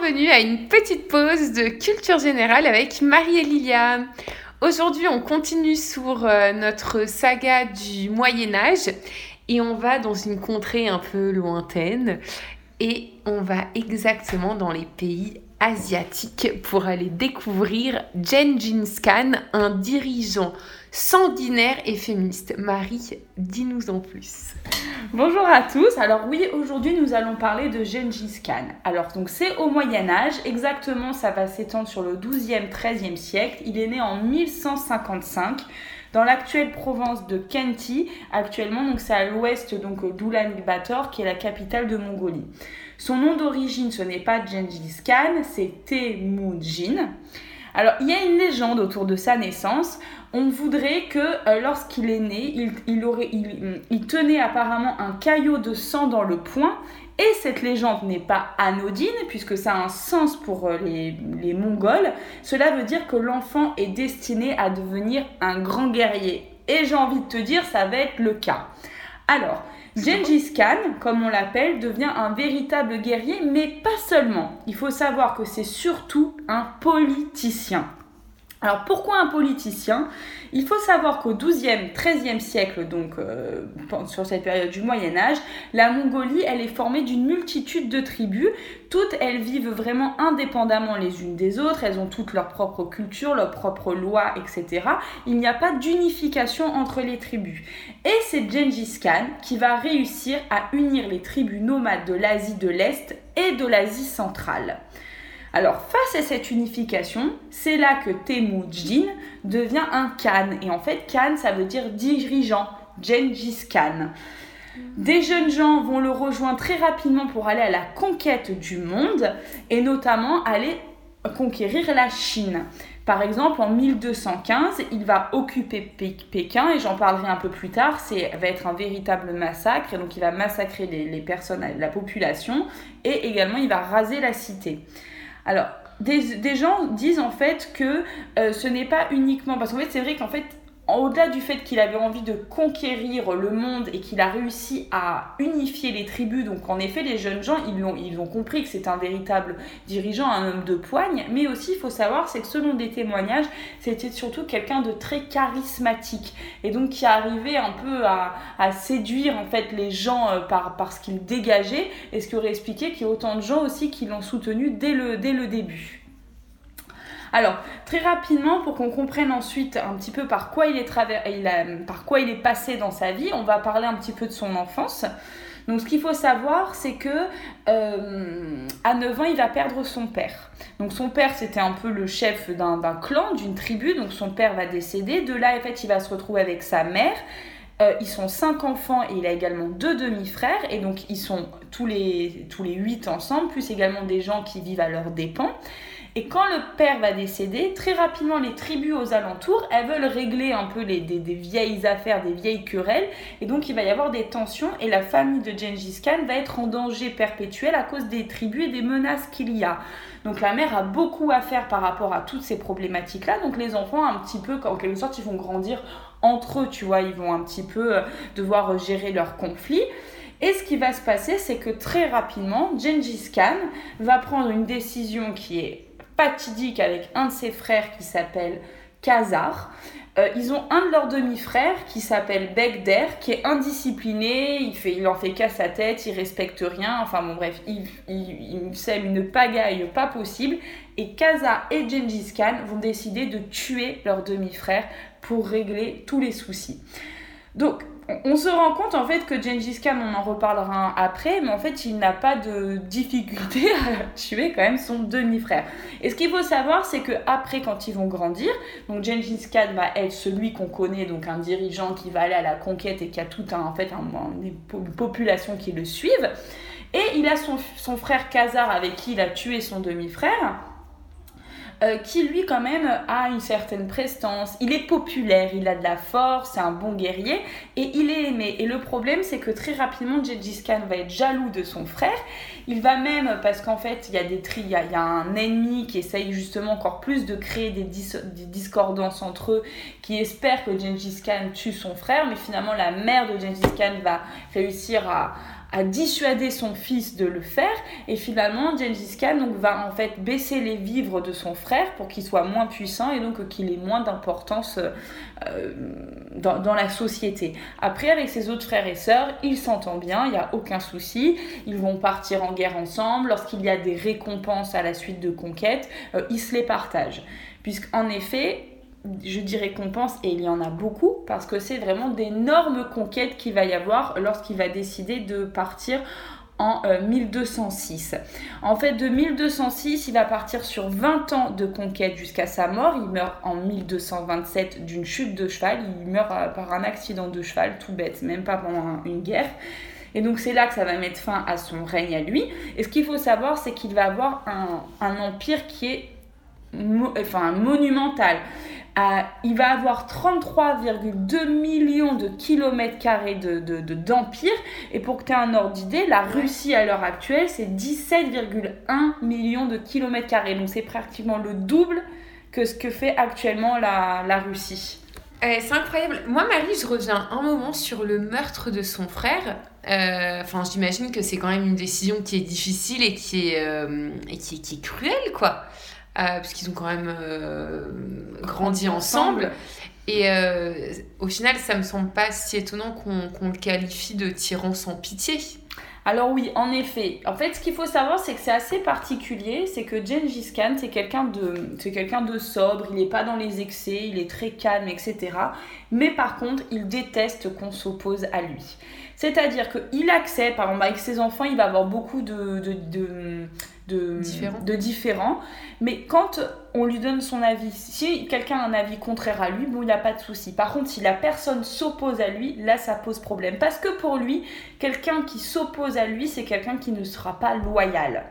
bienvenue à une petite pause de culture générale avec Marie et Lilia. Aujourd'hui, on continue sur euh, notre saga du Moyen Âge et on va dans une contrée un peu lointaine et on va exactement dans les pays asiatiques pour aller découvrir Gengis Khan, un dirigeant sanguinaire et féministe. Marie, dis-nous en plus. Bonjour à tous. Alors oui, aujourd'hui nous allons parler de Gengis Khan. Alors donc c'est au Moyen Âge, exactement ça va s'étendre sur le 12e, 13e siècle. Il est né en 1155 dans l'actuelle province de Kenti. Actuellement, donc c'est à l'ouest donc d'Ulaanbaatar, qui est la capitale de Mongolie. Son nom d'origine, ce n'est pas Gengis Khan, c'est Temujin. Alors, il y a une légende autour de sa naissance. On voudrait que euh, lorsqu'il est né, il, aurait, il, tenait apparemment un caillot de sang dans le poing. Et cette légende n'est pas anodine, puisque ça a un sens pour euh, les, les Mongols. Cela veut dire que l'enfant est destiné à devenir un grand guerrier. Et j'ai envie de te dire, ça va être le cas. Alors, Gengis Khan, comme on l'appelle, devient un véritable guerrier, mais pas seulement. Il faut savoir que c'est surtout un politicien. Alors pourquoi un politicien? Il faut savoir qu'au XIIe, XIIIe siècle, donc euh, sur cette période du Moyen Âge, la Mongolie, elle est formée d'une multitude de tribus. Toutes, elles vivent vraiment indépendamment les unes des autres. Elles ont toutes leur propre culture, leurs propres lois, etc. Il n'y a pas d'unification entre les tribus. Et c'est Gengis Khan qui va réussir à unir les tribus nomades de l'Asie de l'Est et de l'Asie centrale. Alors, face à cette unification, c'est là que Temujin devient un Khan. Et en fait, Khan, ça veut dire dirigeant, Gengis Khan. Des jeunes gens vont le rejoindre très rapidement pour aller à la conquête du monde et notamment aller conquérir la Chine. Par exemple, en 1215, il va occuper Pékin et j'en parlerai un peu plus tard. C'est va être un véritable massacre donc il va massacrer les personnes, la population et également il va raser la cité. Alors, des, gens disent en fait que euh, ce n'est pas uniquement. Parce qu'en fait, c'est vrai qu'en fait, au-delà du fait qu'il avait envie de conquérir le monde et qu'il a réussi à unifier les tribus, donc en effet, les jeunes gens, ils ont, ils ont compris que c'est un véritable dirigeant, un homme de poigne, mais aussi, il faut savoir, c'est que selon des témoignages, c'était surtout quelqu'un de très charismatique, et donc qui arrivait un peu à, séduire en fait les gens euh, par, par ce qu'il dégageait, et ce qui aurait expliqué qu'il y a autant de gens aussi qui l'ont soutenu dès le, dès le début. Alors, très rapidement, pour qu'on comprenne ensuite un petit peu par quoi il est, par quoi il est passé dans sa vie, on va parler un petit peu de son enfance. Donc ce qu'il faut savoir, c'est que euh, à 9 ans, il va perdre son père. Donc son père, c'était un peu le chef d'un clan, d'une tribu. Donc son père va décéder. De là, en fait, il va se retrouver avec sa mère. Euh, ils sont cinq enfants et il a également deux demi-frères. Et donc ils sont tous les, tous les huit ensemble, plus également des gens qui vivent à leurs dépens. Et quand le père va décéder, très rapidement, les tribus aux alentours, elles veulent régler un peu les, des, vieilles affaires, des vieilles querelles. Et donc, il va y avoir des tensions et la famille de Gengis Khan va être en danger perpétuel à cause des tribus et des menaces qu'il y a. Donc, la mère a beaucoup à faire par rapport à toutes ces problématiques-là. Donc, les enfants, un petit peu, en quelque sorte, ils vont grandir entre eux, tu vois, ils vont un petit peu euh, devoir gérer leurs conflits. Et ce qui va se passer, c'est que très rapidement, Gengis Khan va prendre une décision qui est avec un de ses frères qui s'appelle Khazar. Euh, ils ont un de leurs demi-frères qui s'appelle Begder, qui est indiscipliné, il, fait, il en fait qu'à sa tête, il respecte rien, enfin bon bref, il, il, sème une pagaille pas possible. Et Khazar et Gengis Khan vont décider de tuer leur demi-frère pour régler tous les soucis. Donc on se rend compte en fait que Gengis Khan, on en reparlera après, mais en fait il n'a pas de difficulté à tuer quand même son demi-frère. Et ce qu'il faut savoir, c'est que après, quand ils vont grandir, donc Gengis Khan va être celui qu'on connaît, donc un dirigeant qui va aller à la conquête et qui a tout un, en fait, une population qui le suivent. Et il a son, son frère Khazar avec qui il a tué son demi-frère. Euh, qui lui quand même a une certaine prestance. Il est populaire, il a de la force, c'est un bon guerrier et il est aimé. Et le problème c'est que très rapidement Gengis Khan va être jaloux de son frère. Il va même, parce qu'en fait il y a des tri, il y, a, un ennemi qui essaye justement encore plus de créer des, des, discordances entre eux, qui espère que Gengis Khan tue son frère, mais finalement la mère de Gengis Khan va réussir à à dissuader son fils de le faire. Et finalement, Gengis Khan donc, va en fait baisser les vivres de son frère pour qu'il soit moins puissant et donc qu'il ait moins d'importance euh, dans, dans, la société. Après, avec ses autres frères et sœurs, il s'entend bien, il n'y a aucun souci. Ils vont partir en guerre ensemble. Lorsqu'il y a des récompenses à la suite de conquêtes, euh, ils se les partagent. Puisqu'en effet, je dis récompense, et il y en a beaucoup, parce que c'est vraiment d'énormes conquêtes qu'il va y avoir lorsqu'il va décider de partir en 1206. Euh, en fait, de 1206, il va partir sur 20 ans de conquête jusqu'à sa mort. Il meurt en 1227 d'une chute de cheval. Il meurt euh, par un accident de cheval, tout bête, même pas pendant une guerre. Et donc c'est là que ça va mettre fin à son règne à lui. Et ce qu'il faut savoir, c'est qu'il va avoir un, empire qui est enfin, monumental. Euh, il va avoir 33,2 millions de kilomètres carrés d'empire. De, d'empire et pour que tu aies un ordre d'idée, la Russie à l'heure actuelle, c'est 17,1 millions de kilomètres carrés. Donc c'est pratiquement le double que ce que fait actuellement la, la Russie. Eh, c'est incroyable. Moi, Marie, je reviens un moment sur le meurtre de son frère. Euh, enfin, j'imagine que c'est quand même une décision qui est difficile et qui est, euh, et qui, qui est cruelle, quoi. Euh, puisqu'ils ont quand même euh, grandi ensemble. Et euh, au final, ça me semble pas si étonnant qu'on le qualifie de tyran sans pitié. Alors oui, en effet. En fait, ce qu'il faut savoir, c'est que c'est assez particulier. C'est que Gengis Khan, c'est quelqu'un de, c'est de sobre. Il n'est pas dans les excès. Il est très calme, etc. Mais par contre, il déteste qu'on s'oppose à lui. C'est-à-dire qu'il accepte, par exemple, avec ses enfants, il va avoir beaucoup de, de de, différents. Mais quand on lui donne son avis, si quelqu'un a un avis contraire à lui, bon, il n'y a pas de souci. Par contre, si la personne s'oppose à lui, là, ça pose problème. Parce que pour lui, quelqu'un qui s'oppose à lui, c'est quelqu'un qui ne sera pas loyal.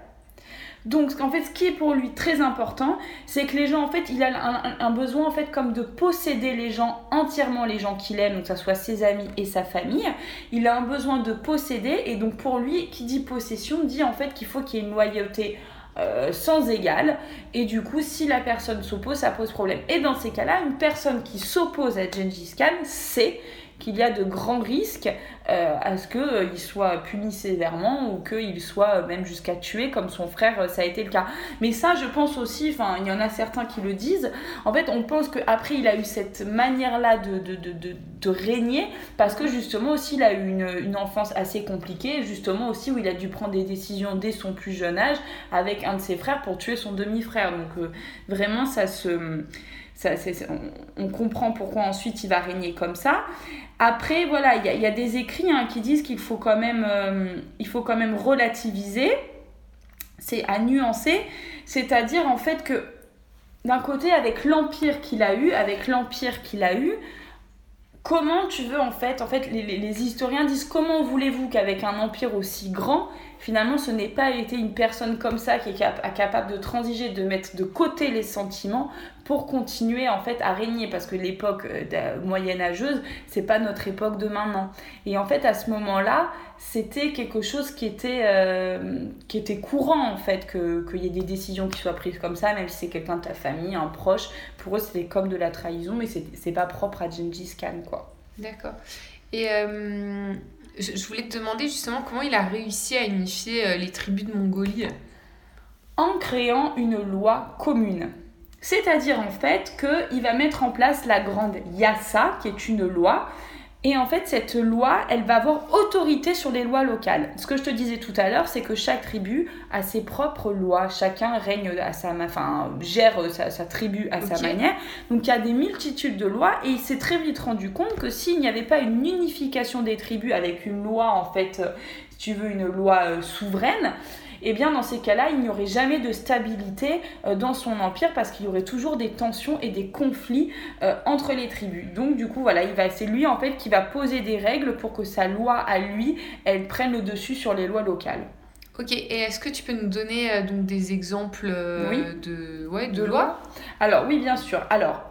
Donc, en fait, ce qui est pour lui très important, c'est que les gens, en fait, il a un, besoin, en fait, comme de posséder les gens, entièrement les gens qu'il aime, donc que ce soit ses amis et sa famille. Il a un besoin de posséder, et donc pour lui, qui dit possession, dit en fait qu'il faut qu'il y ait une loyauté euh, sans égal. Et du coup, si la personne s'oppose, ça pose problème. Et dans ces cas-là, une personne qui s'oppose à Gengis Khan sait qu'il y a de grands risques euh, à ce qu'il euh, soit puni sévèrement ou qu'il soit euh, même jusqu'à tuer comme son frère, ça a été le cas. Mais ça, je pense aussi, enfin, il y en a certains qui le disent, en fait, on pense qu'après, il a eu cette manière-là de, régner parce que justement aussi, il a eu une, une, enfance assez compliquée, justement aussi où il a dû prendre des décisions dès son plus jeune âge avec un de ses frères pour tuer son demi-frère. Donc vraiment, ça se on, comprend pourquoi ensuite il va régner comme ça. Après, voilà, il y, a des écrits hein, qui disent qu'il faut, quand même, euh, faut quand même relativiser, c'est à nuancer, c'est-à-dire en fait que d'un côté, avec l'empire qu'il a eu, avec l'empire qu'il a eu, comment tu veux en fait, en fait, les historiens disent comment voulez-vous qu'avec un empire aussi grand, finalement, ce n'est pas été une personne comme ça qui est capable de transiger, de mettre de côté les sentiments pour continuer en fait à régner. Parce que l'époque euh, moyenâgeuse c'est pas notre époque de maintenant. Et en fait à ce moment-là c'était quelque chose qui était euh, qui était courant en fait que qu'il y ait des décisions qui soient prises comme ça même si c'est quelqu'un de ta famille un proche. Pour eux c'était comme de la trahison mais c'est pas propre à Gengis Khan quoi. D'accord. Et euh, je voulais te demander justement comment il a réussi à unifier les tribus de Mongolie en créant une loi commune c'est-à-dire en fait qu'il va mettre en place la grande Yassa, qui est une loi. Et en fait, cette loi, elle va avoir autorité sur les lois locales. Ce que je te disais tout à l'heure, c'est que chaque tribu a ses propres lois. Chacun règne à sa, enfin, gère sa, tribu à sa manière. Donc il y a des multitudes de lois et il s'est très vite rendu compte que s'il n'y avait pas une unification des tribus avec une loi, en fait, euh, si tu veux, une loi euh, souveraine, eh bien dans ces cas-là, il n'y aurait jamais de stabilité euh, dans son empire parce qu'il y aurait toujours des tensions et des conflits euh, entre les tribus. Donc du coup, voilà, il va, c'est lui en fait qui va poser des règles pour que sa loi à lui, elle prenne le dessus sur les lois locales. Ok, et est-ce que tu peux nous donner euh, donc des exemples de, ouais, de, lois? Alors oui, bien sûr. Alors,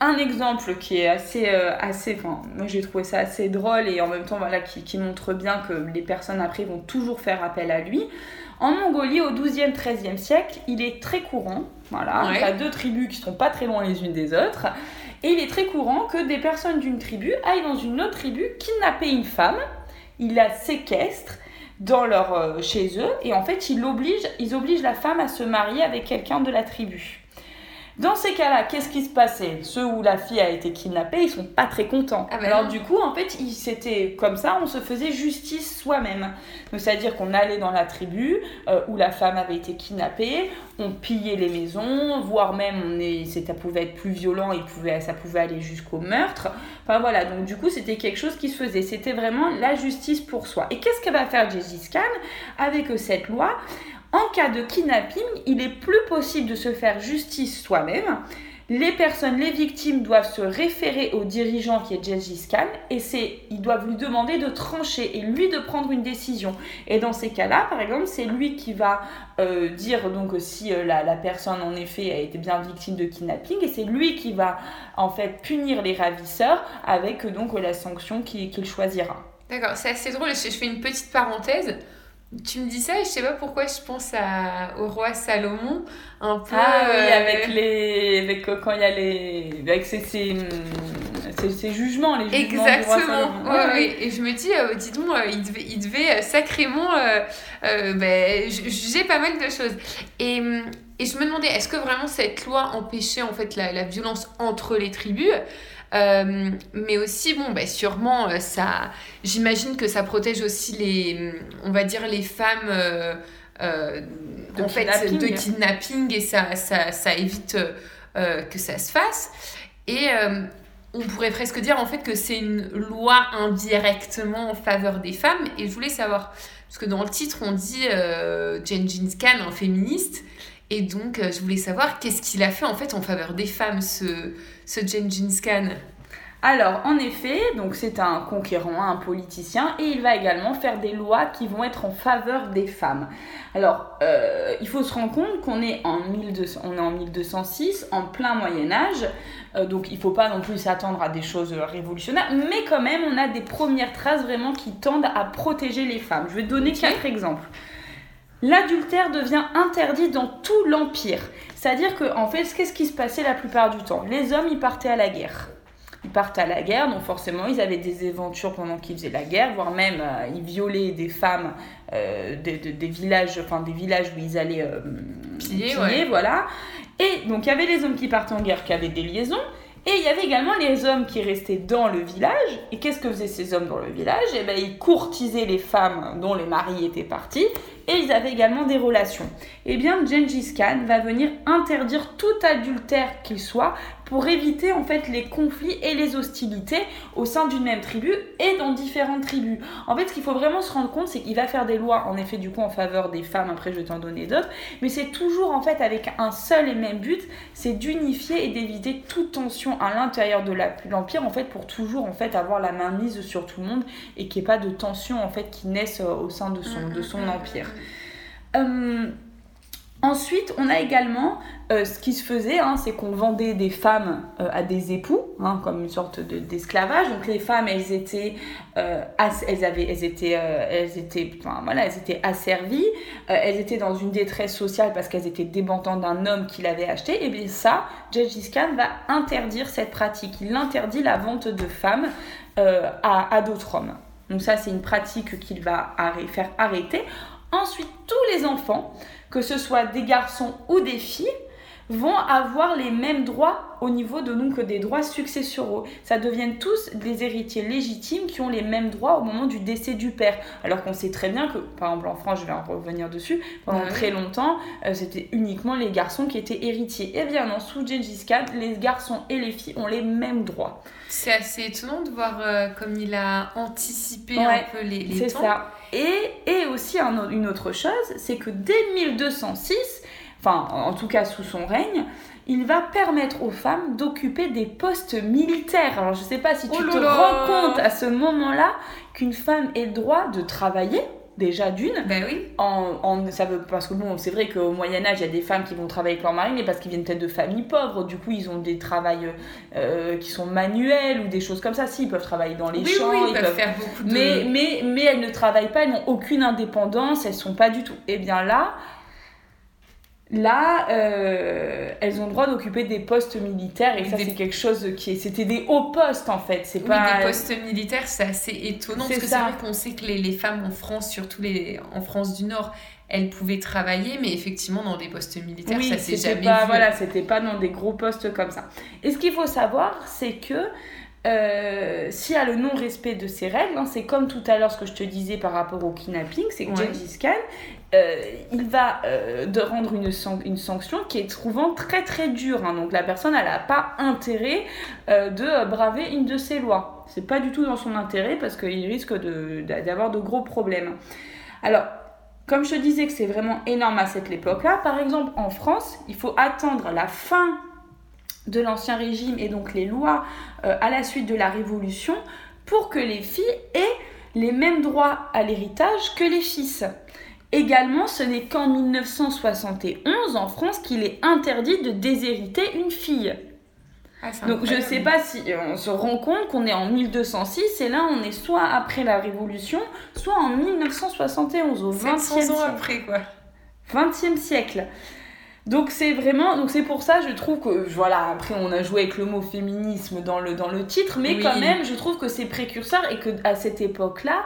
un exemple qui est assez, assez enfin, moi j'ai trouvé ça assez drôle et en même temps voilà, qui, qui, montre bien que les personnes après vont toujours faire appel à lui. En Mongolie, au 12e, 13e siècle, il est très courant, voilà, il y a deux tribus qui ne sont pas très loin les unes des autres, et il est très courant que des personnes d'une tribu aillent dans une autre tribu kidnapper une femme, il la séquestre, dans leur, euh, chez eux et en fait ils obligent, ils obligent la femme à se marier avec quelqu'un de la tribu. Dans ces cas-là, qu'est-ce qui se passait? Ceux où la fille a été kidnappée, ils sont pas très contents. Ah bah Alors non. du coup, en fait, c'était comme ça, on se faisait justice soi-même. Donc c'est-à-dire qu'on allait dans la tribu euh, où la femme avait été kidnappée, on pillait les maisons, voire même on est, ça pouvait être plus violent, et pouvait, ça pouvait aller jusqu'au meurtre. Enfin voilà, donc du coup, c'était quelque chose qui se faisait. C'était vraiment la justice pour soi. Et qu'est-ce qu'elle va faire Gengis Khan avec euh, cette loi? En cas de kidnapping, il est plus possible de se faire justice soi-même. Les personnes, les victimes doivent se référer au dirigeant qui est Gengis Khan et c'est, ils doivent lui demander de trancher et lui de prendre une décision. Et dans ces cas-là, par exemple, c'est lui qui va euh, dire donc si euh, la, la personne en effet a été bien victime de kidnapping et c'est lui qui va en fait punir les ravisseurs avec donc la sanction qu'il qu'il choisira. D'accord, c'est assez drôle. Je fais une petite parenthèse. Tu me dis ça et je sais pas pourquoi je pense à, au roi Salomon, un peu. Ah oui, euh, avec les. Avec, quand il y a les. Avec ses, ses, ses- ses jugements, les jugements. du roi Exactement. Salomon. Ouais, ouais. Et je me dis, euh, dis donc, euh, il devait, il devait euh, sacrément euh, euh, ben, ju- juger pas mal de choses. Et, hum, et je me demandais, est-ce que vraiment cette loi empêchait en fait la, la violence entre les tribus? Euh, mais aussi, bon, ben, sûrement, euh, ça, j'imagine que ça protège aussi les, on va dire, les femmes euh, euh, De en fait, kidnapping. de kidnapping et ça, ça, ça évite que ça se fasse. Et on pourrait presque dire en fait que c'est une loi indirectement en faveur des femmes. Et je voulais savoir, parce que dans le titre on dit euh, Gengis Khan, un féministe. Et donc euh, je voulais savoir qu'est-ce qu'il a fait en fait en faveur des femmes, ce, ce Gengis Khan. Alors, en effet, donc c'est un conquérant, un politicien, et il va également faire des lois qui vont être en faveur des femmes. Alors, euh, il faut se rendre compte qu'on est en 1200, on est en 1206, en plein Moyen Âge, euh, donc il faut pas non plus s'attendre à des choses révolutionnaires, mais quand même, on a des premières traces vraiment qui tendent à protéger les femmes. Je vais donner quatre exemples. L'adultère devient interdit dans tout l'Empire. C'est-à-dire que, en fait, qu'est-ce qui se passait la plupart du temps? Les hommes, ils partaient à la guerre. Ils partent à la guerre, donc forcément, ils avaient des aventures pendant qu'ils faisaient la guerre, voire même euh, ils violaient des femmes euh, des, des- des villages, enfin des villages où ils allaient euh, Piller, ouais. voilà. Et donc, il y avait les hommes qui partaient en guerre, qui avaient des liaisons, et il y avait également les hommes qui restaient dans le village. Et qu'est-ce que faisaient ces hommes dans le village? Eh ben, ils courtisaient les femmes dont les maris étaient partis, et ils avaient également des relations. Eh bien, Gengis Khan va venir interdire tout adultère qu'il soit pour éviter en fait les conflits et les hostilités au sein d'une même tribu et dans différentes tribus. En fait, ce qu'il faut vraiment se rendre compte, c'est qu'il va faire des lois, en effet, du coup, en faveur des femmes. Après, je vais t'en donner d'autres, mais c'est toujours en fait avec un seul et même but, c'est d'unifier et d'éviter toute tension à l'intérieur de l'empire, en fait, pour toujours en fait avoir la main mise sur tout le monde et qu'il n'y ait pas de tension en fait qui naissent euh, au sein de son, de son empire. Euh, ensuite, on a également euh, ce qui se faisait, hein, c'est qu'on vendait des femmes euh, à des époux, hein, comme une sorte de- d'esclavage. Donc les femmes, elles étaient, euh, elles avaient, elles étaient, elles étaient, voilà, elles étaient asservies. Elles étaient dans une détresse sociale parce qu'elles étaient dépendantes d'un homme qui l'avait acheté. Et bien ça, Gengis Khan va interdire cette pratique. Il interdit la vente de femmes à, d'autres hommes. Donc ça, c'est une pratique qu'il va faire arrêter. Ensuite, tous les enfants, que ce soit des garçons ou des filles, vont avoir les mêmes droits au niveau de donc des droits successoraux. Ça deviennent tous des héritiers légitimes qui ont les mêmes droits au moment du décès du père. Alors qu'on sait très bien que, par exemple en France, je vais en revenir dessus, pendant très longtemps, euh, c'était uniquement les garçons qui étaient héritiers. Eh bien non, sous Gengis Khan, les garçons et les filles ont les mêmes droits. C'est assez étonnant de voir euh, comme il a anticipé Ouais, un peu les, les C'est ça. Et, et aussi un au- une autre chose, c'est que dès 1206, enfin en tout cas sous son règne, il va permettre aux femmes d'occuper des postes militaires. Alors je sais pas si tu Oh te rends compte à ce moment-là qu'une femme ait le droit de travailler déjà d'une. Ben oui. En, en- ça veut, parce que bon, c'est vrai qu'au Moyen-Âge, il y a des femmes qui vont travailler avec leur mari, mais parce qu'ils viennent peut-être de familles pauvres, du coup, ils ont des travails euh, qui sont manuels ou des choses comme ça. Si, ils peuvent travailler dans les oui, champs, oui, ils ils peuvent peuvent faire beaucoup de. mais, mais, mais elles ne travaillent pas, elles n'ont aucune indépendance, elles sont pas du tout. Et bien là, Là, euh, elles ont le droit d'occuper des postes militaires et ça c'est quelque chose qui est... c'était des hauts postes en fait. C'est oui, pas des postes militaires, c'est assez étonnant parce que c'est vrai qu'on sait que les, les, femmes en France, surtout les en France du Nord, elles pouvaient travailler, mais effectivement dans des postes militaires, ça s'est jamais pas, vu. Voilà, c'était pas dans des gros postes comme ça. Et ce qu'il faut savoir, c'est que euh, s'il y a le non-respect de ces règles, hein, c'est comme tout à l'heure ce que je te disais par rapport au kidnapping, c'est que ouais. Gengis Khan, euh, il va euh, de rendre une, san une, sanction qui est souvent très très dure. Hein. donc la personne, elle n'a pas intérêt de braver une de ces lois. C'est pas du tout dans son intérêt parce qu'il risque d'avoir de, de, gros problèmes. Alors, comme je te disais que c'est vraiment énorme à cette époque-là, par exemple en France, il faut attendre la fin de l'Ancien Régime et donc les lois euh, à la suite de la Révolution pour que les filles aient les mêmes droits à l'héritage que les fils. Également, ce n'est qu'en 1971 en France qu'il est interdit de déshériter une fille. Ah, Donc je sais pas si on se rend compte qu'on est en 1206 et là on est soit après la Révolution, soit en 1971 au 20e siècle. ans après quoi. 20e siècle. Donc c'est vraiment, donc c'est pour ça je trouve que voilà après on a joué avec le mot féminisme dans le dans le titre, mais oui. quand même je trouve que c'est précurseur et que à cette époque là.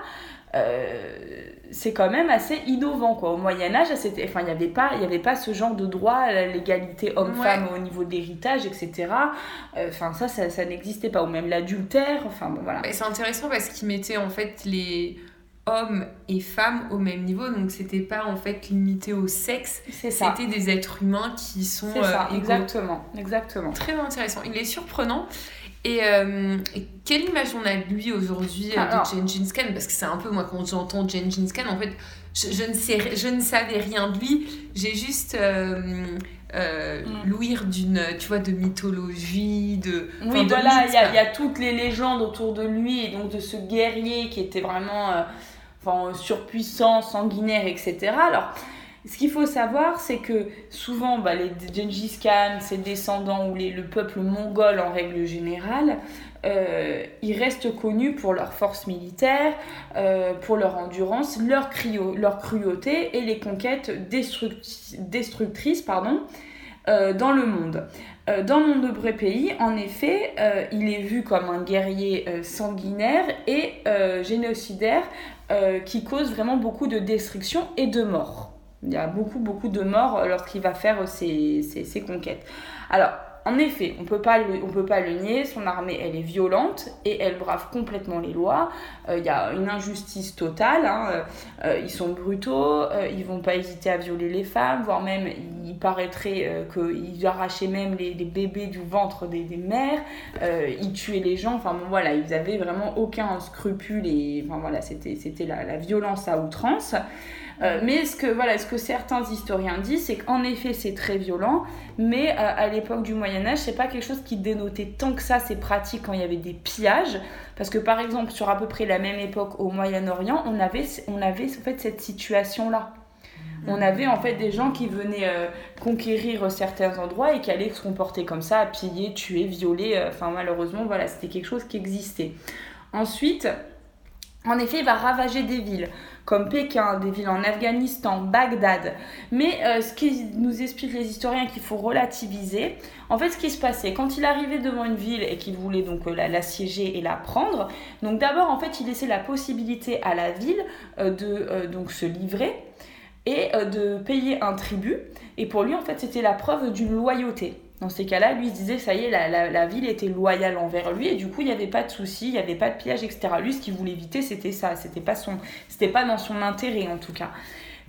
Euh, c'est quand même assez innovant quoi. Au Moyen Âge, enfin il n'y avait pas il y avait pas ce genre de droit, l'égalité homme-femme ouais. au niveau de l'héritage, etc. Enfin ça ça, ça n'existait pas ou même l'adultère. Enfin bon voilà. C'est intéressant parce qu'ils mettaient en fait les hommes et femmes au même niveau. Donc c'était pas en fait limité au sexe. C'était des êtres humains qui sont c'est ça, euh, exactement exactement. Très intéressant. Il est surprenant. Et, euh, et, quelle image on a de lui aujourd'hui euh, de Gengis Khan Parce que c'est un peu, moi, quand j'entends Gengis Khan, en fait, je, je, ne sais, je ne savais rien de lui. J'ai juste euh, euh, mm. d'une, tu vois, de mythologie, de... Oui, voilà, il y, a, y a toutes les légendes autour de lui, et donc de ce guerrier qui était vraiment euh, enfin, surpuissant, sanguinaire, etc. Alors... Ce qu'il faut savoir, c'est que souvent, bah, les Gengis Khan, ses descendants ou le peuple mongol en règle générale, euh, ils restent connus pour leur force militaire, euh, pour leur endurance, leur, leur cruauté et les conquêtes destructrices pardon, euh, dans le monde. Dans mon nombreux pays, en effet, il est vu comme un guerrier sanguinaire et génocidaire qui cause vraiment beaucoup de destruction et de mort. Il y a beaucoup, beaucoup de morts lorsqu'il va faire ses, ses, ses, conquêtes. Alors, en effet, on on peut pas le nier, son armée, elle est violente et elle brave complètement les lois. Il euh, y a une injustice totale, hein. euh, ils sont brutaux, euh, ils vont pas hésiter à violer les femmes, voire même, il paraîtrait qu'ils arrachaient même les, bébés du ventre des, mères, ils tuaient les gens, enfin bon, voilà, ils avaient vraiment aucun scrupule et enfin voilà, c'était la violence à outrance. Euh, mais ce que, voilà, ce que certains historiens disent, c'est qu'en effet, c'est très violent, mais euh, à l'époque du Moyen-Âge, c'est pas quelque chose qui dénotait tant que ça ces pratiques quand il y avait des pillages. Parce que par exemple, sur à peu près la même époque au Moyen-Orient, on avait, on avait en fait cette situation-là. On avait en fait des gens qui venaient euh, conquérir certains endroits et qui allaient se comporter comme ça, piller, tuer, violer. Enfin, malheureusement, voilà, c'était quelque chose qui existait. Ensuite, en effet, il va ravager des villes comme Pékin, des villes en Afghanistan, Bagdad. Mais euh, ce qui nous expliquent les historiens qu'il faut relativiser, en fait, ce qui se passait, quand il arrivait devant une ville et qu'il voulait donc euh, et la prendre, donc d'abord, en fait, il laissait la possibilité à la ville euh, de euh, donc se livrer et de payer un tribut. Et pour lui, en fait, c'était la preuve d'une loyauté. Dans ces cas-là, lui, il disait, ça y est, la, la, ville était loyale envers lui, et du coup, il n'y avait pas de soucis, il n'y avait pas de pillage, etc. Lui, ce qu'il voulait éviter, c'était ça. C'était pas, son, pas dans son intérêt, en tout cas.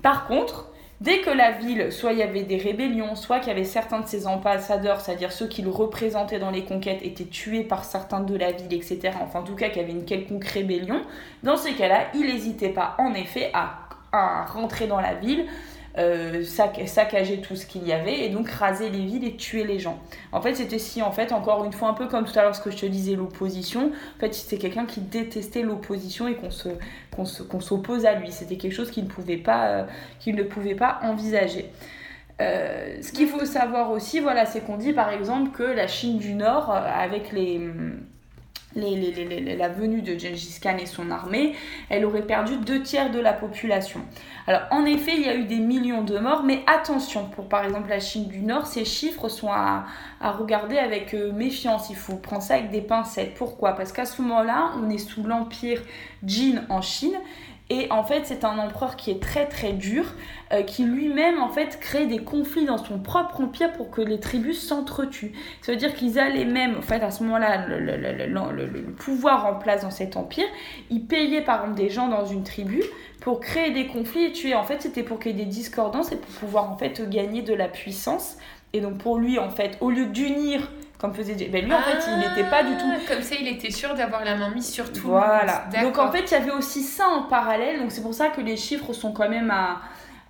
Par contre, dès que la ville, soit il y avait des rébellions, soit qu'il y avait certains de ses ambassadeurs, c'est-à-dire ceux qui le représentaient dans les conquêtes, étaient tués par certains de la ville, etc., enfin, en tout cas, qu'il y avait une quelconque rébellion, dans ces cas-là, il n'hésitait pas, en effet, à, à rentrer dans la ville, euh, sac saccager tout ce qu'il y avait et donc raser les villes et tuer les gens. En fait, c'était si, en fait, encore une fois, un peu comme tout à l'heure ce que je te disais, l'opposition. En fait, c'était quelqu'un qui détestait l'opposition et qu'on se, s'oppose à lui. C'était quelque chose qu'il ne pouvait pas, euh, ne pouvait pas envisager. Euh, ce qu'il faut savoir aussi, voilà, c'est qu'on dit par exemple que la Chine du Nord, avec les la venue de Gengis Khan et son armée, elle aurait perdu deux tiers de la population. Alors en effet, il y a eu des millions de morts, mais attention, pour par exemple la Chine du Nord, ces chiffres sont à, regarder avec euh, méfiance. Il faut prendre ça avec des pincettes. Pourquoi? Parce qu'à ce moment-là, on est sous l'empire Jin en Chine et en fait, c'est un empereur qui est très très dur, euh, qui lui-même en fait crée des conflits dans son propre empire pour que les tribus s'entretuent. Ça veut dire qu'ils allaient même, en fait, à ce moment-là, le, le, pouvoir en place dans cet empire. Ils payaient par exemple des gens dans une tribu pour créer des conflits et tuer. En fait, c'était pour qu'il y ait des discordances et pour pouvoir en fait gagner de la puissance. Et donc pour lui, en fait, au lieu d'unir comme faisait ben lui en fait il n'était pas du tout ah, comme ça il était sûr d'avoir la main mise sur tout voilà. Donc en fait il y avait aussi ça en parallèle. Donc c'est pour ça que les chiffres sont quand même à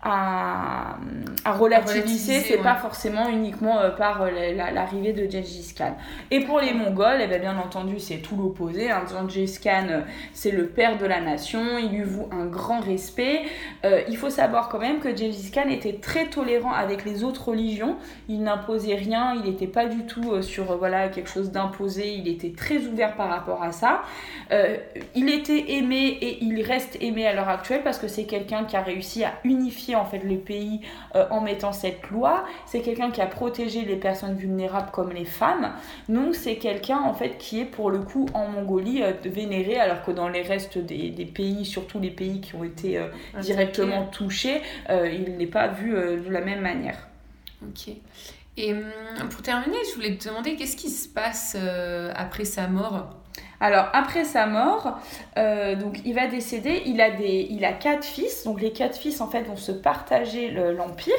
à, à relativiser, c'est pas forcément uniquement euh, par euh, l'arrivée de Gengis Khan. Et pour les Mongols, eh bien, bien entendu, c'est tout l'opposé. Hein. Gengis Khan, euh, c'est le père de la nation, il lui voue un grand respect. il faut savoir quand même que Gengis Khan était très tolérant avec les autres religions. Il n'imposait rien, il n'était pas du tout sur voilà, quelque chose d'imposé, il était très ouvert par rapport à ça. il était aimé et il reste aimé à l'heure actuelle parce que c'est quelqu'un qui a réussi à unifier en fait le pays euh, en mettant cette loi. C'est quelqu'un qui a protégé les personnes vulnérables comme les femmes. Donc c'est quelqu'un en fait qui est pour le coup en Mongolie euh, vénéré alors que dans les restes des, pays, surtout les pays qui ont été euh, directement touchés, il n'est pas vu de la même manière. Ok. Et hum, pour terminer, je voulais te demander qu'est-ce qui se passe après sa mort? Alors après sa mort, euh, il va décéder, il a, des, il a quatre fils, donc les quatre fils en fait vont se partager l'empire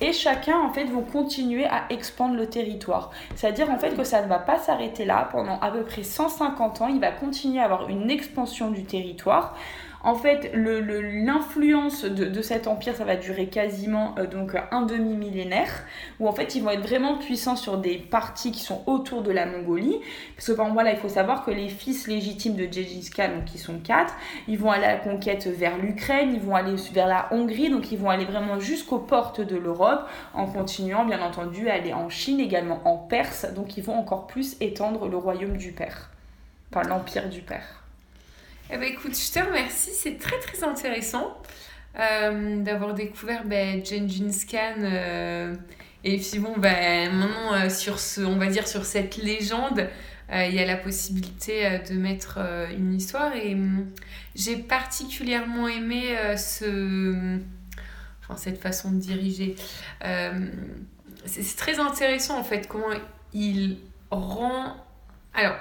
et chacun en fait vont continuer à expandre le territoire. C'est-à-dire en fait que ça ne va pas s'arrêter là, pendant à peu près 150 ans, il va continuer à avoir une expansion du territoire. En fait, l'influence de, cet empire, ça va durer quasiment euh, donc un demi-millénaire, où en fait ils vont être vraiment puissants sur des parties qui sont autour de la Mongolie. Parce que par exemple, voilà, il faut savoir que les fils légitimes de Gengis Khan, donc qui sont quatre, ils vont aller à la conquête vers l'Ukraine, ils vont aller vers la Hongrie, donc ils vont aller vraiment jusqu'aux portes de l'Europe, en continuant bien entendu à aller en Chine, également en Perse, donc ils vont encore plus étendre le royaume du Père, enfin l'empire du Père. Eh ben, écoute, je te remercie, c'est très très intéressant euh, d'avoir découvert ben, Gengis Khan. Euh, et puis bon, ben, maintenant, euh, sur ce, on va dire sur cette légende, il y a la possibilité de mettre une histoire. Et hum, j'ai particulièrement aimé ce, enfin, cette façon de diriger. c'est très intéressant en fait comment il rend... Alors,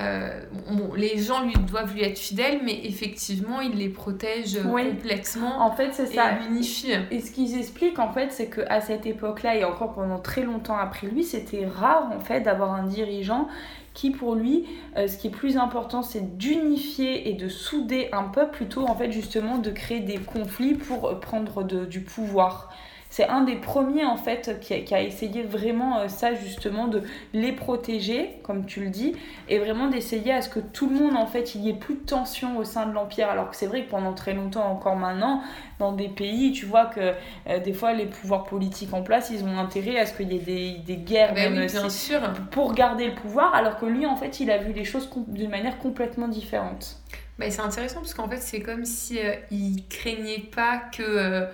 euh, bon, les gens lui doivent lui être fidèles, mais effectivement, il les protège complètement. En fait, c'est ça. Et l'unifie. Et ce qu'ils expliquent, en fait, c'est qu'à cette époque-là, et encore pendant très longtemps après lui, c'était rare, en fait, d'avoir un dirigeant qui, pour lui, euh, ce qui est plus important, c'est d'unifier et de souder un peuple plutôt, en fait, justement, de créer des conflits pour prendre de, du pouvoir c'est un des premiers en fait qui a, essayé vraiment euh, ça justement de les protéger, comme tu le dis, et vraiment d'essayer à ce que tout le monde en fait il y ait plus de tension au sein de l'empire. Alors que c'est vrai que pendant très longtemps, encore maintenant, dans des pays, tu vois que euh, des fois les pouvoirs politiques en place, ils ont intérêt à ce qu'il y ait des, des guerres, ben bien sûr. pour garder le pouvoir, alors que lui en fait il a vu les choses d'une manière complètement différente. Bah, c'est intéressant parce qu'en fait, c'est comme si euh, il craignait pas que euh,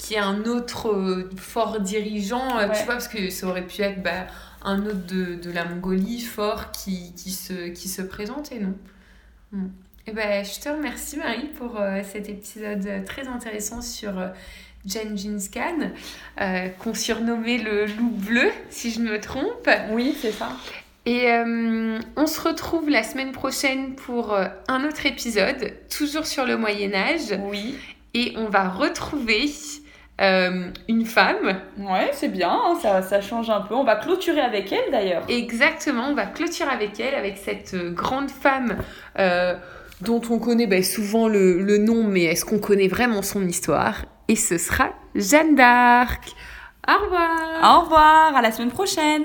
qu'il y ait un autre euh, fort dirigeant, tu vois, parce que ça aurait pu être bah, un autre de, de, la Mongolie fort qui, qui, se, qui se présentait, non? Hmm. Et ben, je te remercie Marie pour cet épisode très intéressant sur Gengis Khan, qu'on surnommait le loup bleu, si je ne me trompe. Oui, c'est ça. Et euh, on se retrouve la semaine prochaine pour euh, un autre épisode, toujours sur le Moyen Âge. Oui. Et on va retrouver euh, une femme. Ouais, c'est bien, hein, ça, ça, change un peu. On va clôturer avec elle d'ailleurs. Exactement, on va clôturer avec elle, avec cette grande femme dont on connaît bah, souvent le, le nom, mais est-ce qu'on connaît vraiment son histoire? Et ce sera Jeanne d'Arc. Au revoir. Au revoir, à la semaine prochaine.